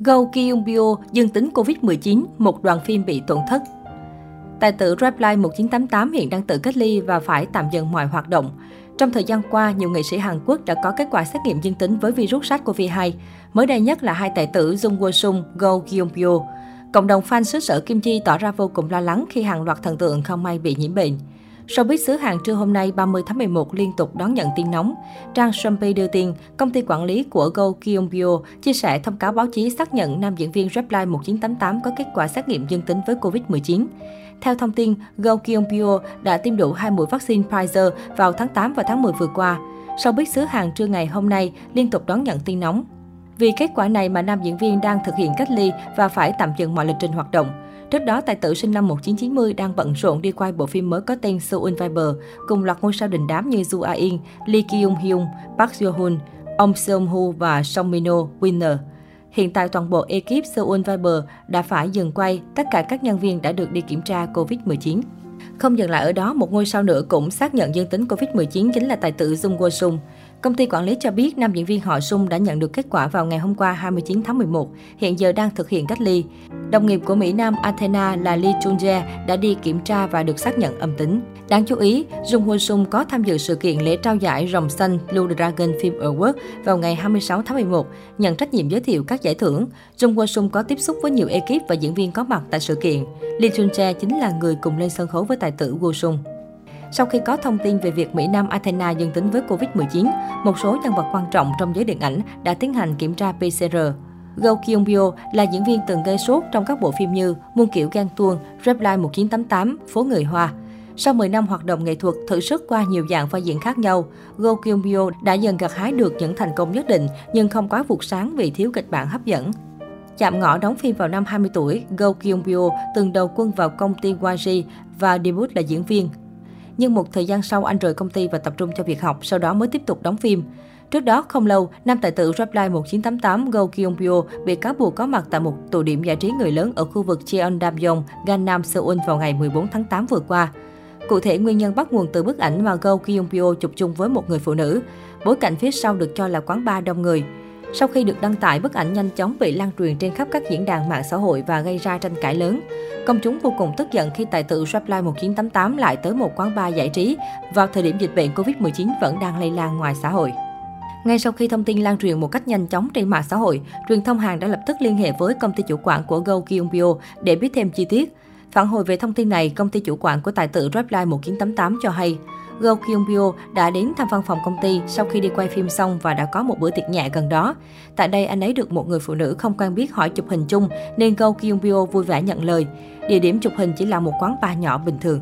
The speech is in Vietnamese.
Go Kyung Bio dương tính Covid-19, một đoàn phim bị tổn thất. Tài tử Reply 1988 hiện đang tự cách ly và phải tạm dừng mọi hoạt động. Trong thời gian qua, nhiều nghệ sĩ Hàn Quốc đã có kết quả xét nghiệm dương tính với virus SARS-CoV-2. Mới đây nhất là hai tài tử Jung Woo Sung, Go Kyung Bio. Cộng đồng fan xứ sở Kim Chi tỏ ra vô cùng lo lắng khi hàng loạt thần tượng không may bị nhiễm bệnh. Showbiz xứ Hàn trưa hôm nay 30 tháng 11 liên tục đón nhận tin nóng. Trang Shumpi đưa tin, công ty quản lý của Go Kyungbyo chia sẻ thông cáo báo chí xác nhận nam diễn viên Reply 1988 có kết quả xét nghiệm dương tính với Covid-19. Theo thông tin, Go Kyungbyo đã tiêm đủ hai mũi vaccine Pfizer vào tháng 8 và tháng 10 vừa qua. Showbiz xứ Hàn trưa ngày hôm nay liên tục đón nhận tin nóng. Vì kết quả này mà nam diễn viên đang thực hiện cách ly và phải tạm dừng mọi lịch trình hoạt động. Trước đó, tài tử sinh năm 1990 đang bận rộn đi quay bộ phim mới có tên Seoul Viper cùng loạt ngôi sao đình đám như Ju A In, Lee Kyung Hyun, Park Jo Hoon, Ông Seung Hu và Song Mino Winner. Hiện tại toàn bộ ekip Seoul Viper đã phải dừng quay, tất cả các nhân viên đã được đi kiểm tra COVID-19. Không dừng lại ở đó, một ngôi sao nữa cũng xác nhận dương tính COVID-19 chính là tài tử Jung Woo Sung. Công ty quản lý cho biết nam diễn viên họ Sung đã nhận được kết quả vào ngày hôm qua 29 tháng 11, hiện giờ đang thực hiện cách ly. Đồng nghiệp của Mỹ Nam Athena là Lee Chung Jae đã đi kiểm tra và được xác nhận âm tính. Đáng chú ý, Jung Woo Sung có tham dự sự kiện lễ trao giải Rồng Xanh Blue Dragon Film Award vào ngày 26 tháng 11, nhận trách nhiệm giới thiệu các giải thưởng. Jung Woo Sung có tiếp xúc với nhiều ekip và diễn viên có mặt tại sự kiện. Lee Chung Jae chính là người cùng lên sân khấu với tài tử Woo Sung. Sau khi có thông tin về việc Mỹ Nam Athena dương tính với Covid-19, một số nhân vật quan trọng trong giới điện ảnh đã tiến hành kiểm tra PCR. Go Kyung Bio là diễn viên từng gây sốt trong các bộ phim như Muôn kiểu gan tuông, Reply 1988, Phố người Hoa. Sau 10 năm hoạt động nghệ thuật, thử sức qua nhiều dạng vai diễn khác nhau, Go Kyung Bio đã dần gặt hái được những thành công nhất định nhưng không quá vụt sáng vì thiếu kịch bản hấp dẫn. Chạm ngõ đóng phim vào năm 20 tuổi, Go Kyung Bio từng đầu quân vào công ty YG và debut là diễn viên. Nhưng một thời gian sau anh rời công ty và tập trung cho việc học, sau đó mới tiếp tục đóng phim. Trước đó không lâu, nam tài tử Reply 1988 Go Kyung Pyo bị cáo buộc có mặt tại một tụ điểm giải trí người lớn ở khu vực Cheongdam-yong, Gangnam, Seoul vào ngày 14 tháng 8 vừa qua. Cụ thể, nguyên nhân bắt nguồn từ bức ảnh mà Go Kyung Pyo chụp chung với một người phụ nữ. Bối cảnh phía sau được cho là quán bar đông người. Sau khi được đăng tải, bức ảnh nhanh chóng bị lan truyền trên khắp các diễn đàn mạng xã hội và gây ra tranh cãi lớn. Công chúng vô cùng tức giận khi tài tử Rapline 1988 lại tới một quán bar giải trí vào thời điểm dịch bệnh Covid-19 vẫn đang lây lan ngoài xã hội. Ngay sau khi thông tin lan truyền một cách nhanh chóng trên mạng xã hội, truyền thông Hàn đã lập tức liên hệ với công ty chủ quản của Go Kyungbyo để biết thêm chi tiết. Phản hồi về thông tin này, công ty chủ quản của tài tử Reply 1988 cho hay, Go Kyung Bio đã đến thăm văn phòng công ty sau khi đi quay phim xong và đã có một bữa tiệc nhẹ gần đó. Tại đây, anh ấy được một người phụ nữ không quen biết hỏi chụp hình chung nên Go Kyung Bio vui vẻ nhận lời. Địa điểm chụp hình chỉ là một quán bar nhỏ bình thường.